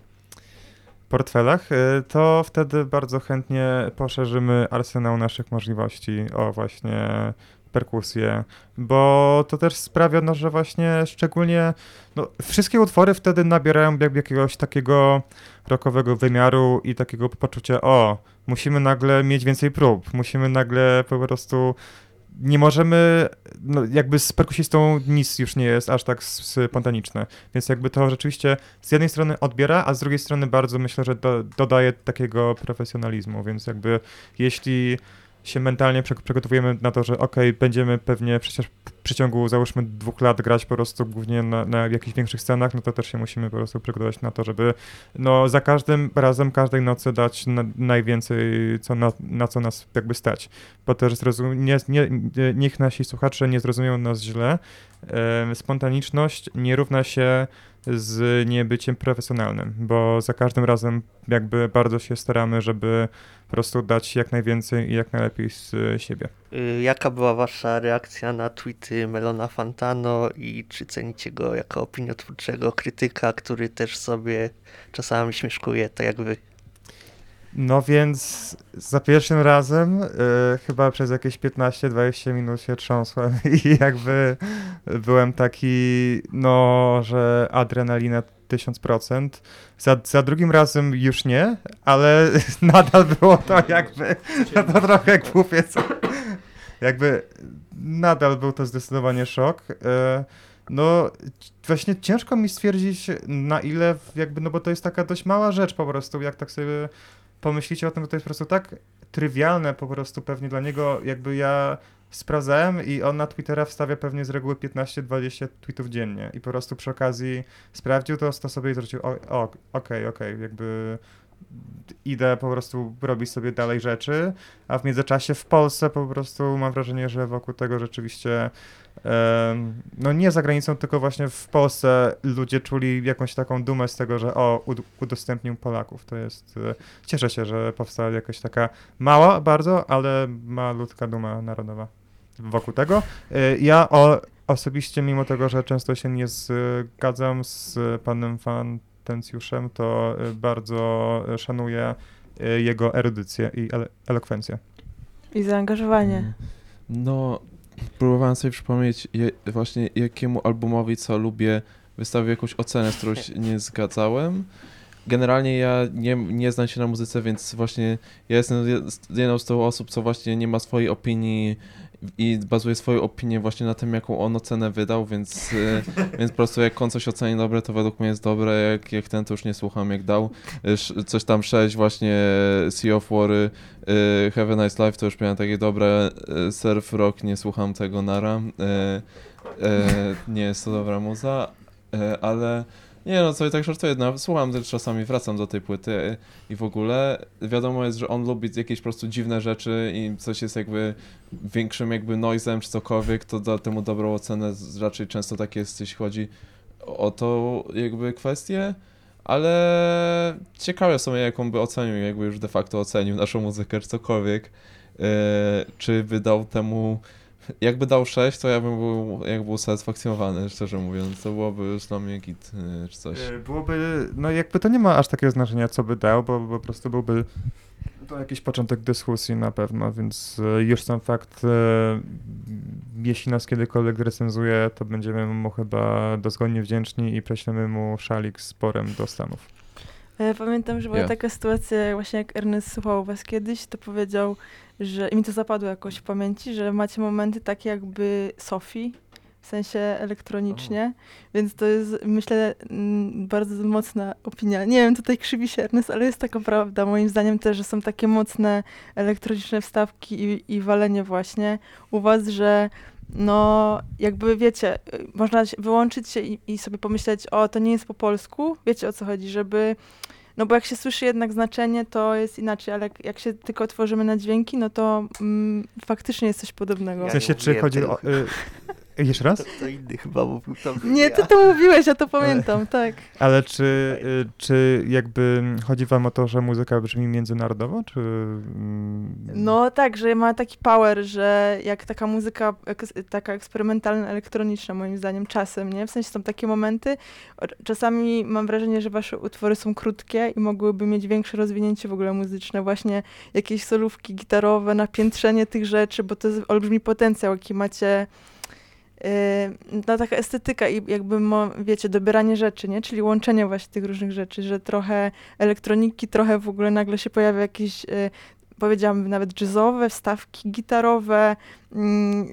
portfelach, y, to wtedy bardzo chętnie poszerzymy arsenał naszych możliwości o właśnie perkusję, bo to też sprawia, no, że właśnie szczególnie no, wszystkie utwory wtedy nabierają jakby jakiegoś takiego rockowego wymiaru i takiego poczucia, o, musimy nagle mieć więcej prób, musimy nagle po prostu nie możemy, no jakby z perkusistą nic już nie jest aż tak spontaniczne, więc jakby to rzeczywiście z jednej strony odbiera, a z drugiej strony bardzo myślę, że do, dodaje takiego profesjonalizmu, więc jakby jeśli się mentalnie przygotowujemy na to, że okej, będziemy pewnie przecież w przeciągu załóżmy dwóch lat grać po prostu głównie na, na jakichś większych scenach, no to też się musimy po prostu przygotować na to, żeby no za każdym razem, każdej nocy dać na, najwięcej, co na, na co nas jakby stać. Bo też zrozum- nie, nie, nie, niech nasi słuchacze nie zrozumieją nas źle. Spontaniczność nie równa się z niebyciem profesjonalnym, bo za każdym razem jakby bardzo się staramy, żeby po prostu dać jak najwięcej i jak najlepiej z siebie. Y, Jaka była wasza reakcja na tweety Melona Fantano i czy cenicie go jako opiniotwórczego krytyka, który też sobie czasami śmieszkuje, tak jak wy? No więc za pierwszym razem e, chyba przez jakieś 15-20 minut się trząsłem *laughs* i jakby byłem taki, no, że adrenalina 1000%. Za, za drugim razem już nie, ale *laughs* nadal było to jakby, no to trochę głupie, co? Jakby nadal był to zdecydowanie szok. E, No, właśnie ciężko mi stwierdzić, na ile, jakby, no bo to jest taka dość mała rzecz po prostu, jak tak sobie pomyślicie o tym, to to jest po prostu tak trywialne po prostu pewnie dla niego, jakby ja sprawdzałem i on na Twittera wstawia pewnie z reguły 15-20 tweetów dziennie i po prostu przy okazji sprawdził to, to sobie i zwrócił, okej, okej, jakby idę po prostu robić sobie dalej rzeczy, a w międzyczasie w Polsce po prostu mam wrażenie, że wokół tego rzeczywiście no nie za granicą, tylko właśnie w Polsce ludzie czuli jakąś taką dumę z tego, że o, ud- udostępnił Polaków. To jest, e, cieszę się, że powstała jakaś taka mała bardzo, ale malutka duma narodowa wokół tego. E, Ja o, osobiście, mimo tego, że często się nie zgadzam z panem Fantencjuszem, to e, bardzo szanuję e, jego erudycję i ele- elokwencję. I zaangażowanie. No, próbowałem sobie przypomnieć je, właśnie jakiemu albumowi, co lubię, wystawił jakąś ocenę, z którą się *laughs* nie zgadzałem, generalnie ja nie, nie znam się na muzyce, więc właśnie ja jestem jed- jedną z tych osób, co właśnie nie ma swojej opinii i bazuje swoją opinię właśnie na tym, jaką on ocenę wydał, więc, y, *laughs* więc po prostu jak on coś oceni dobre, to według mnie jest dobre, jak, jak ten to już nie słucham, jak dał. Y, coś tam 6 właśnie Sea of War, y, Have a Nice Life, to już miałem takie dobre, y, Surf Rock, nie słucham tego nara, y, y, nie jest to dobra muza, y, ale nie no, i tak żartuję, no, słucham też czasami, wracam do tej płyty i w ogóle wiadomo jest, że on lubi jakieś po prostu dziwne rzeczy i coś jest jakby większym jakby noisem czy cokolwiek, to da temu dobrą ocenę, raczej często tak jest, jeśli chodzi o to jakby kwestię, ale ciekawe są jaką by ocenił, jakby już de facto ocenił naszą muzykę czy cokolwiek, e, czy by dał temu jakby dał 6, to ja bym był, jak był satysfakcjonowany, szczerze mówiąc. To byłoby już dla mnie git, y, czy coś. E, Byłoby, no jakby to nie ma aż takiego znaczenia, co by dał, bo po prostu byłby to jakiś początek dyskusji na pewno, więc e, już sam fakt, e, jeśli nas kiedykolwiek recenzuje, to będziemy mu chyba dozgodnie wdzięczni i prześlemy mu szalik z porem do Stanów. Ja pamiętam, że była Ja. taka sytuacja, właśnie jak Ernest słuchał was kiedyś, to powiedział, że i mi to zapadło jakoś w pamięci, że macie momenty takie jakby Sofii, w sensie elektronicznie, więc to jest, myślę, mm, bardzo mocna opinia. Nie wiem, tutaj krzywi się Ernest, ale jest taka prawda. Moim zdaniem też, że są takie mocne elektroniczne wstawki i, i walenie właśnie u was, że no jakby wiecie, można wyłączyć się i, i sobie pomyśleć, o to nie jest po polsku, wiecie o co chodzi, żeby, no bo jak się słyszy jednak znaczenie, to jest inaczej, ale jak, jak się tylko tworzymy na dźwięki, no to mm, faktycznie jest coś podobnego. W Ja sensie, nie czy chodzi o... Y, jeszcze raz? To, to inny chyba mówił to. Nie, ja. ty to mówiłeś, ja to pamiętam, tak. Ale czy, czy jakby chodzi wam o to, że muzyka brzmi międzynarodowo, czy... mm, No tak, że ma taki power, że jak taka muzyka, taka eksperymentalna, elektroniczna moim zdaniem czasem, nie? W sensie są takie momenty, czasami mam wrażenie, że wasze utwory są krótkie i mogłyby mieć większe rozwinięcie w ogóle muzyczne, właśnie jakieś solówki gitarowe, napiętrzenie tych rzeczy, bo to jest olbrzymi potencjał, jaki macie no taka estetyka i jakby, wiecie, dobieranie rzeczy, nie? Czyli łączenie właśnie tych różnych rzeczy, że trochę elektroniki, trochę w ogóle nagle się pojawia jakieś, yy, powiedziałabym nawet jazzowe, wstawki gitarowe,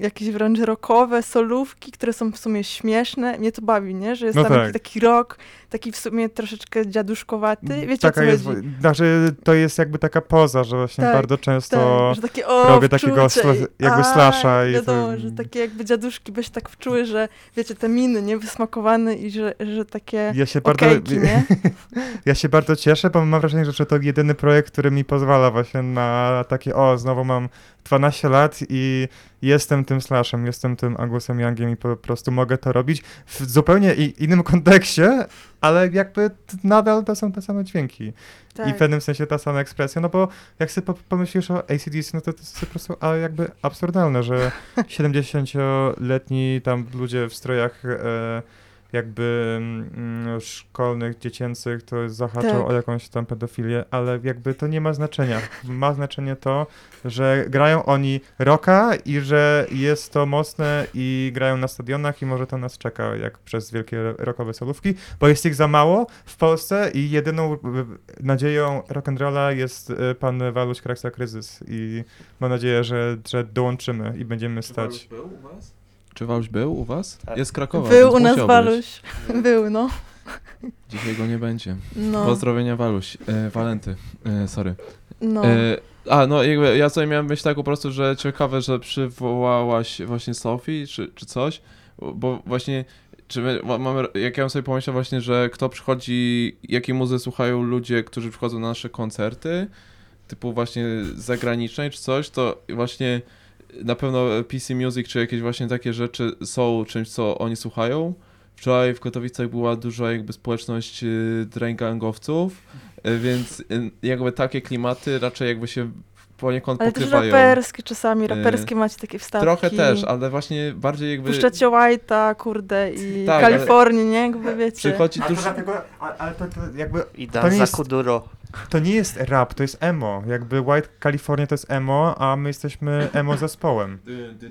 jakieś wręcz rockowe, solówki, które są w sumie śmieszne. Mnie to bawi, nie? Że jest No tam tak. taki rock, taki w sumie troszeczkę dziaduszkowaty. Wiecie, taka co jest, chodzi? Znaczy, to jest jakby taka poza, że właśnie Tak, bardzo często... Tak, takie o, robię takiego sla- jakby a, slasha i Wiadomo, to- że takie jakby dziaduszki by się tak wczuły, że wiecie, te miny, nie, wysmakowane i że, że takie Ja się bardzo, nie? *laughs* ja się bardzo cieszę, bo mam wrażenie, że to jedyny projekt, który mi pozwala właśnie na takie, o, znowu mam 12 lat i jestem tym slashem, jestem tym Angusem Youngiem i po prostu mogę to robić w zupełnie innym kontekście, ale jakby nadal to są te same dźwięki. Tak. I w pewnym sensie ta sama ekspresja, no bo jak sobie po- pomyślisz o ACDC, no to to jest po prostu ale jakby absurdalne, że *laughs* 70-letni tam ludzie w strojach e, jakby mm, szkolnych, dziecięcych, to zahaczą Tak. o jakąś tam pedofilię, ale jakby to nie ma znaczenia. Ma znaczenie to, że grają oni rocka i że jest to mocne i grają na stadionach i może to nas czeka, jak przez wielkie rockowe solówki, bo jest ich za mało w Polsce i jedyną nadzieją rock'n'rolla jest y, pan Waluś Kraksa Kryzys i mam nadzieję, że, że dołączymy i będziemy stać. był u was? Czy Waluś był u was? Tak. Jest z Krakowa. Był u nas Waluś. Był, no. Dzisiaj go nie będzie. No, Pozdrowienia Waluś. E, Walenty. E, sorry. no. E, a, no jakby ja sobie miałem myśl tak po prostu, że ciekawe, że przywołałaś właśnie Sofii czy, czy coś, bo właśnie czy my, ma- mamy, jak ja sobie pomyślał właśnie, że kto przychodzi, jakiej muzy słuchają ludzie, którzy przychodzą na nasze koncerty, typu właśnie zagranicznej czy coś, to właśnie na pewno PC Music czy jakieś właśnie takie rzeczy są czymś, co oni słuchają. Wczoraj w Katowicach była duża jakby społeczność y, drangangowców, y, więc y, jakby takie klimaty raczej jakby się poniekąd Ale też pokrywają. raperskie czasami, raperskie macie takie wstawki. Trochę też, ale właśnie bardziej jakby Puszczacie White'a, kurde, i Tak, ale- Kalifornię, nie? Jakby wiecie. przychodzi Ale to dużo... dlatego, ale to, to jakby I To nie Dan jest- za Kuduro. To nie jest rap, to jest emo. Jakby White California to jest emo, a my jesteśmy emo zespołem.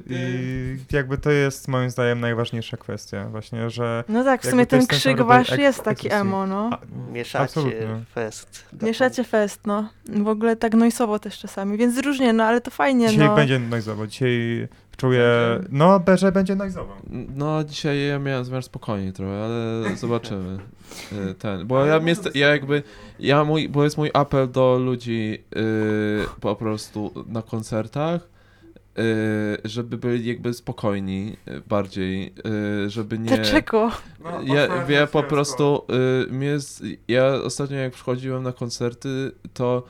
I jakby to jest moim zdaniem najważniejsza kwestia. Właśnie, że No tak, w sumie ten krzyk wasz jest ek- taki emo, no. A, Mieszacie Absolutnie. fest. Mieszacie fest, no. W ogóle tak noisowo też czasami, więc różnie, no ale to fajnie, dzisiaj no. będzie noizowo. Dzisiaj czuję... No, że będzie noizowo. No, dzisiaj ja miałem zamiar spokojniej trochę, ale *laughs* zobaczymy. Y, Ten, bo ja, jest, ja jakby, ja mój, bo jest mój apel do ludzi y, po prostu na koncertach, y, żeby byli jakby spokojni y, bardziej, y, żeby nie... Dlaczego? Ja, ja po prostu, y, mnie jest, ja ostatnio jak przychodziłem na koncerty, to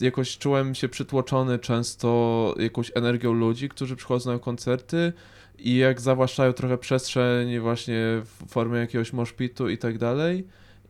jakoś czułem się przytłoczony często jakąś energią ludzi, którzy przychodzą na koncerty i jak zawłaszczają trochę przestrzeń właśnie w formie jakiegoś moshpitu i tak dalej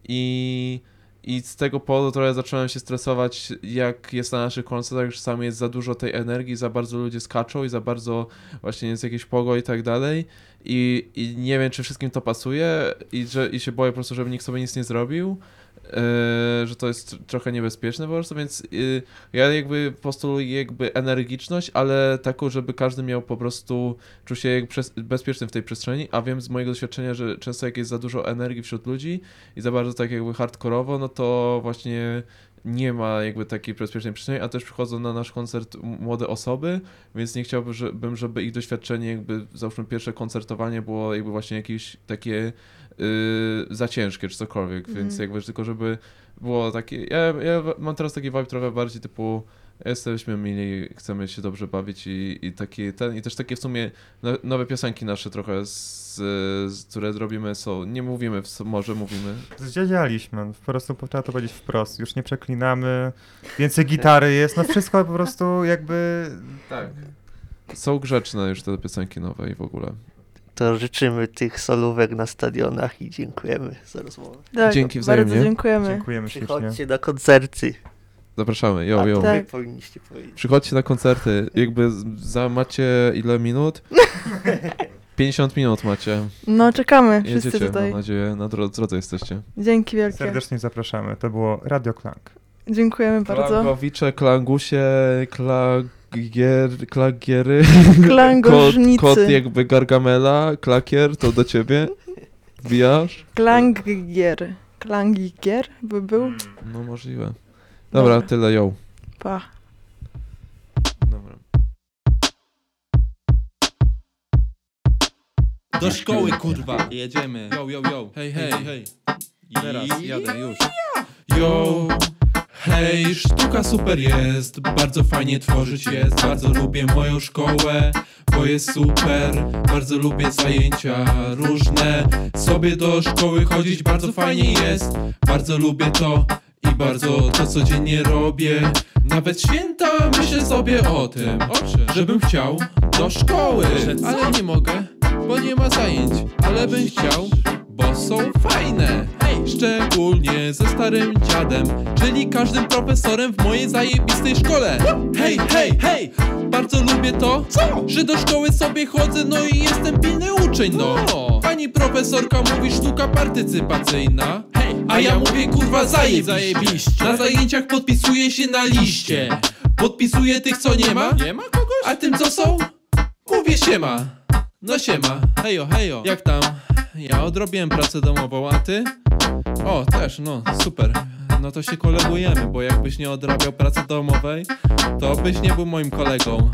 i i z tego powodu trochę zacząłem się stresować, jak jest na naszych koncertach, że czasami jest za dużo tej energii, za bardzo ludzie skaczą i za bardzo właśnie jest jakieś pogo i tak dalej. I, I nie wiem, czy wszystkim to pasuje i, że, i się boję po prostu, żeby nikt sobie nic nie zrobił, yy, że to jest tr- trochę niebezpieczne po prostu, więc yy, ja jakby postuluję jakby energiczność, ale taką, żeby każdy miał po prostu, czuł się jak bezpieczny w tej przestrzeni, a wiem z mojego doświadczenia, że często jak jest za dużo energii wśród ludzi i za bardzo tak jakby hardkorowo, no to właśnie nie ma jakby takiej bezpiecznej przestrzeni, a też przychodzą na nasz koncert młode osoby, więc nie chciałbym, żeby ich doświadczenie jakby, załóżmy pierwsze koncertowanie było jakby właśnie jakieś takie yy, za ciężkie czy cokolwiek, więc Mhm. jakby tylko żeby było takie, ja, ja mam teraz taki vibe trochę bardziej typu jesteśmy mili, chcemy się dobrze bawić i, i taki ten, i też takie w sumie no, nowe piosenki nasze trochę, z, z, które robimy są, nie mówimy, w, może mówimy, Zdziadzialiśmy, po prostu trzeba to powiedzieć wprost. Już nie przeklinamy, więcej gitary jest, no wszystko po prostu jakby... tak. Są grzeczne już te piosenki nowe i w ogóle. To życzymy tych solówek na stadionach i dziękujemy za rozmowę. Tak, Dzięki Bardzo wzajemnie. dziękujemy. Dziękujemy ślicznie. Przychodźcie na koncerty. Zapraszamy, jo, A jo. Tak. wy powinniście powiedzieć. Przychodźcie na koncerty, jakby za macie ile minut? *laughs* 50 minut macie. No czekamy wszyscy Jedziecie, tutaj. mam nadzieję, na dro- drodze jesteście. Dzięki wielkie. Serdecznie zapraszamy. To było Radio Klank. Dziękujemy bardzo. Klangowicze, klangusie, klagier, klagiery, kot, kot jakby Gargamela, klakier, to do ciebie. Wbijasz? Klangier. Klangigier by był? No możliwe. Dobra, Dobra. tyle ją. Pa. Do szkoły, kurwa. Jedziemy. Yo, yo, yo. Hej, hej, hej. Teraz. jadę już. Yo. Hej, sztuka super jest, bardzo fajnie tworzyć jest, bardzo lubię moją szkołę, bo jest super, bardzo lubię zajęcia różne, sobie do szkoły chodzić bardzo fajnie jest, bardzo lubię to i bardzo to codziennie robię, nawet święta myślę sobie o tym, żebym chciał do szkoły, ale nie mogę, bo nie ma zajęć, ale bym chciał, bo są fajne. Hej, szczególnie ze starym dziadem, czyli każdym profesorem w mojej zajebistej szkole. Hej, hej, hej, bardzo lubię to, że do szkoły sobie chodzę, no i jestem pilny uczeń, no. Pani profesorka mówi sztuka partycypacyjna, hej, a ja mówię kurwa zajebiście. Na zajęciach podpisuję się na liście, podpisuję tych co nie ma, nie ma kogoś, a tym co są, mówię siema. No siema, hejo, hejo, jak tam? Ja odrobiłem pracę domową, a ty? O, też, no, super. No to się kolegujemy, bo jakbyś nie odrabiał pracy domowej, to byś nie był moim kolegą.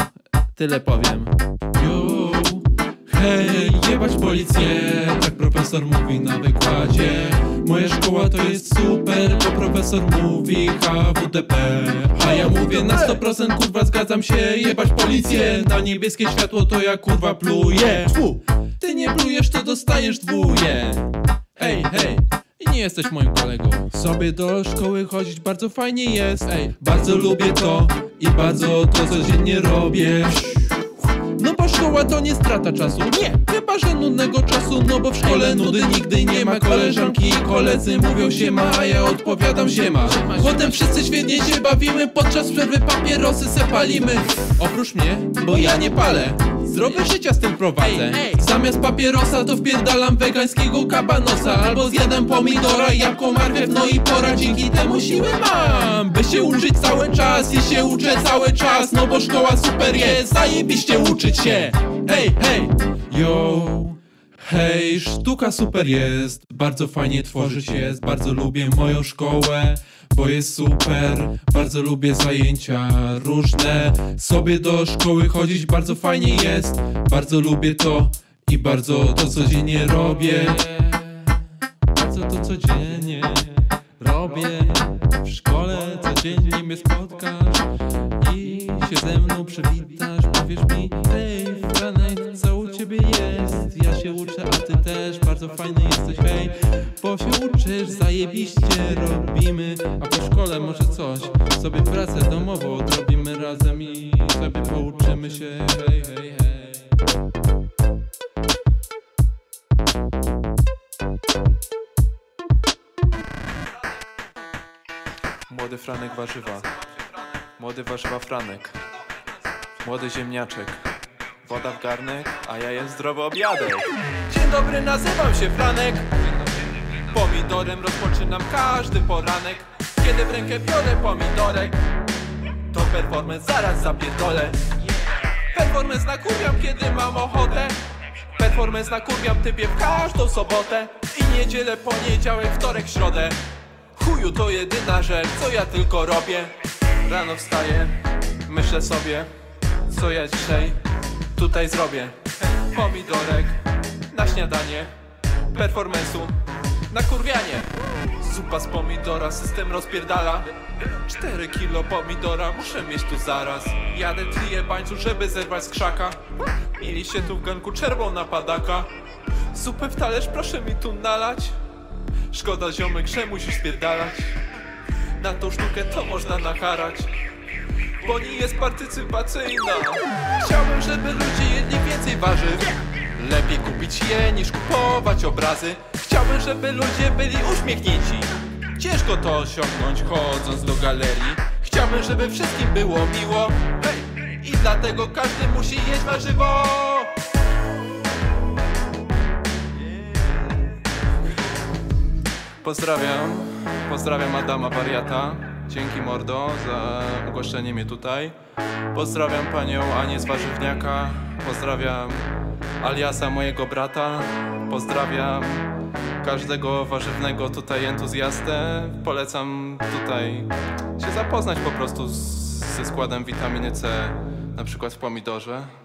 Tyle powiem. Yo, hej, jebać policję, tak profesor mówi na wykładzie. Moja szkoła to jest super, bo profesor mówi HWDP. A ja mówię na 100% kurwa zgadzam się, jebać policję. Na niebieskie światło to ja kurwa pluję. Ty nie plujesz, to dostajesz dwuje. Hej, hej. I nie jesteś moim kolegą. Sobie do szkoły chodzić bardzo fajnie jest. Ej, bardzo lubię to i bardzo to codziennie robię. Szkoła to nie strata czasu. Nie, chyba że nudnego czasu No bo w szkole nudy nigdy nie ma Koleżanki i koledzy mówią się ma A ja odpowiadam się ma. Potem wszyscy świetnie się bawimy Podczas przerwy papierosy se palimy. Oprócz mnie, bo ja nie palę Zdrowy życia styl prowadzę. Zamiast papierosa to wpierdalam wegańskiego kabanosa Albo zjadam pomidora, jabłko, marchew No i pora, dzięki temu siłę mam. By się uczyć cały czas i się uczę cały czas No bo szkoła super jest, zajebiście uczyć się Hej, hej, yo! Hej, sztuka super jest, bardzo fajnie tworzyć jest, bardzo lubię moją szkołę, bo jest super, bardzo lubię zajęcia różne, sobie do szkoły chodzić bardzo fajnie jest, bardzo lubię to i bardzo to codziennie robię, bardzo to codziennie robię, w szkole codziennie mnie spotkasz i się ze mną przywitasz, powiesz mi, fajny jesteś, hej, bo się uczysz, zajebiście robimy, a po szkole może coś, sobie pracę domową odrobimy razem i sobie pouczymy się, hej, hej, hej. Młody Franek warzywa. Młody warzywa Franek. Młody ziemniaczek. Woda w garnek, a ja jem zdrowy obiadek. Dzień dobry, nazywam się Franek. Pomidorem rozpoczynam każdy poranek. Kiedy w rękę biorę pomidorek To performance zaraz zapierdolę. Performance nakurwiam, kiedy mam ochotę. Performance nakurwiam typie w każdą sobotę. I niedzielę, poniedziałek, wtorek, środę. Chuju to jedyna rzecz, co ja tylko robię. Rano wstaję, myślę sobie Co ja dzisiaj tutaj zrobię. Pomidorek na śniadanie Performance'u na kurwianie. Zupa z pomidora, system rozpierdala. 4 kilo pomidora, muszę mieć tu zaraz. Jadę tliję bańcu, żeby zerwać z krzaka. Mieliście tu w ganku czerwą na padaka. Zupę w talerz, proszę mi tu nalać. Szkoda ziomek, że musisz spierdalać. Na tą sztukę to można nakarać bo nie jest partycypacyjna. Chciałbym, żeby ludzie jedli więcej warzyw. Lepiej kupić je niż kupować obrazy. Chciałbym, żeby ludzie byli uśmiechnięci. Ciężko to osiągnąć chodząc do galerii. Chciałbym, żeby wszystkim było miło! I dlatego każdy musi jeść warzywo. Pozdrawiam. Pozdrawiam Adama Wariata. Dzięki mordo za ugoszczenie mnie tutaj. Pozdrawiam panią Anię z Warzywniaka. Pozdrawiam aliasa mojego brata. Pozdrawiam każdego warzywnego tutaj entuzjastę. Polecam tutaj się zapoznać po prostu z, ze składem witaminy C, na przykład w pomidorze.